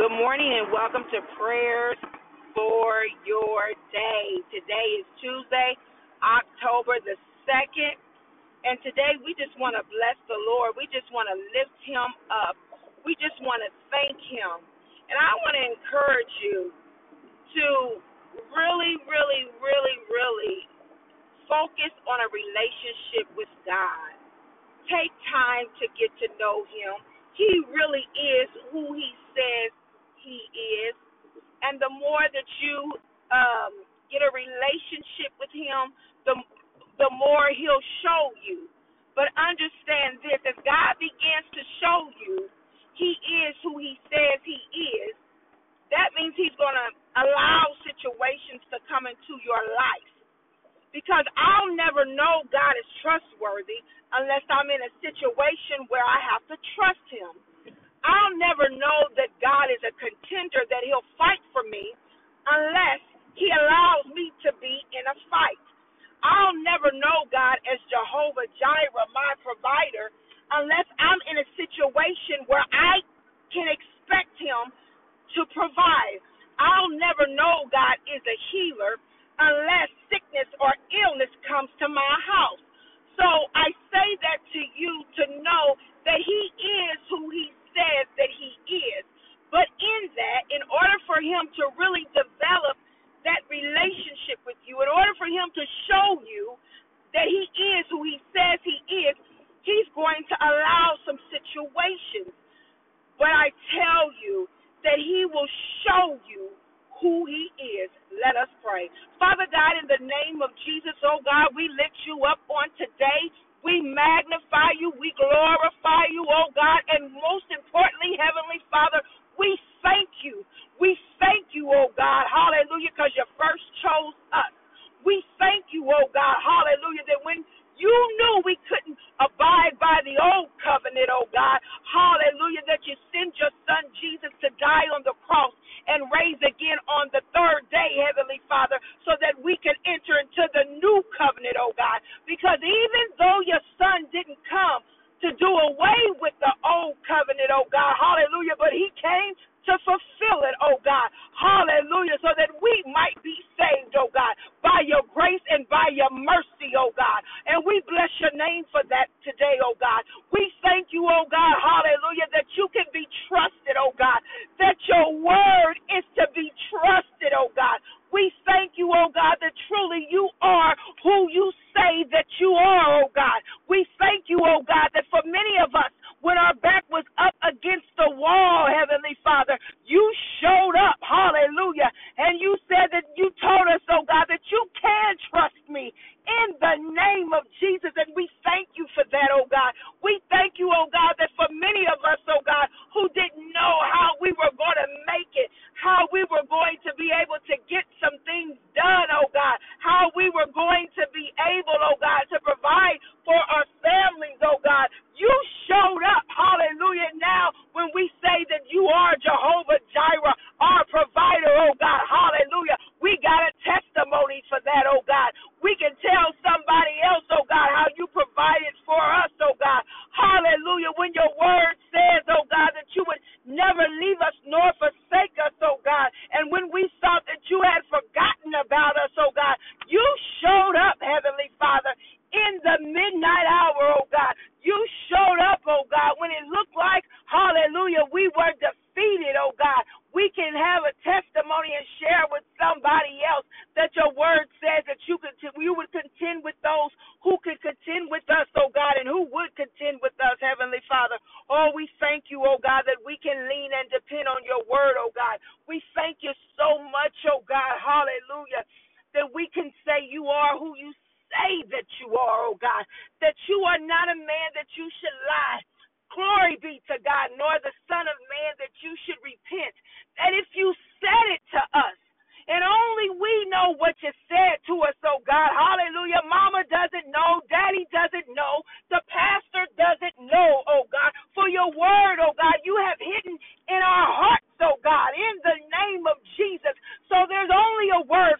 Good morning and welcome to prayers for your day. Today is Tuesday, October the 2nd, and today we just want to bless the Lord. We just want to lift him up. We just want to thank him. And I want to encourage you to really, really, really, really focus on a relationship with God. Take time to get to know him. He really is who he says he is. And the more that you um, get a relationship with him, the the more he'll show you. But understand this: as God begins to show you, He is who He says He is. That means He's going to allow situations to come into your life. Because I'll never know God is trustworthy unless I'm in a situation where I have to trust Him. I'll never know that God is a contender, that He'll fight for me, unless He allows me to be in a fight. I'll never know God as Jehovah Jireh, my provider, unless I'm in a situation where I can expect Him to provide. I'll never know God is a healer unless sickness or illness comes to my house. So I say that to you to know that He is who He says that he is. But in that, in order for him to really develop that relationship with you, in order for him to show you that he is who he says he is, he's going to allow some situations. But I tell you that he will show you who he is. Let us pray. Father God, in the name of Jesus, oh God, we lift you up on today. We magnify you. We glorify you, oh God. And most importantly, Heavenly Father, we thank you. We thank you, oh God. Hallelujah, because you first chose us. We thank you, oh God. Hallelujah, that when you knew we couldn't abide by the old covenant, oh God. Hallelujah, that you sent your son Jesus to die on the cross and raise again on the third day, Heavenly Father, so that we can enter into the new covenant, oh God. Because even though your son didn't come to do away with the old covenant, oh God, hallelujah, but he came to fulfill it, oh God. Hallelujah. So that we might be saved, oh God, by your grace and by your mercy, oh God. And we bless your name for that today, oh God. We thank you, oh God, hallelujah, that you can be trusted, oh God. That your word is to be trusted, oh God. We thank you, oh God, that truly you are who you say that you are, oh God. We thank you, oh God, that for many of us, when our back was up against the wall, Heavenly Father, you showed up. Hallelujah. And you said that you told us, oh God, that you can trust me in the name of Jesus. And we thank you for that, oh God. We thank you, oh God, that for many of us, oh God, who didn't know how we were going to make it, how we were going to be able to get some things done, oh God, how we were going to be able, oh God, to provide for our families, oh God. You showed up. Hallelujah. Now, when we say that you are Jehovah Jireh, our provider, oh God, hallelujah, we got a testimony for that, oh God. We can tell somebody else, oh God, how you provided for us, oh God. Hallelujah. When your word says, oh God, that you would never leave us nor forsake us, oh God. And when we thought that you had forgotten about us, oh God, you showed up, Heavenly Father, in the midnight hour, oh God. You showed up, oh God, when it looked like, hallelujah, we were defeated, oh God. We can have a testimony and share with somebody else that your word says that you could you would contend with those who could contend with us, oh God, and who would contend with us, Heavenly Father. Oh, we thank you, oh God, that we can lean and depend on your word, oh God. We thank you so much, oh God, hallelujah, that we can say you are who you say that you are, oh God, that you are not a man that you should lie. Glory be to God, nor the Son of Man that you should repent. That if you said it to us, and only we know what you said to us, oh God. Hallelujah. Mama doesn't know. Daddy doesn't know. The pastor doesn't know, oh God. For your word, oh God, you have hidden in our hearts, oh God, in the name of Jesus. So there's only a word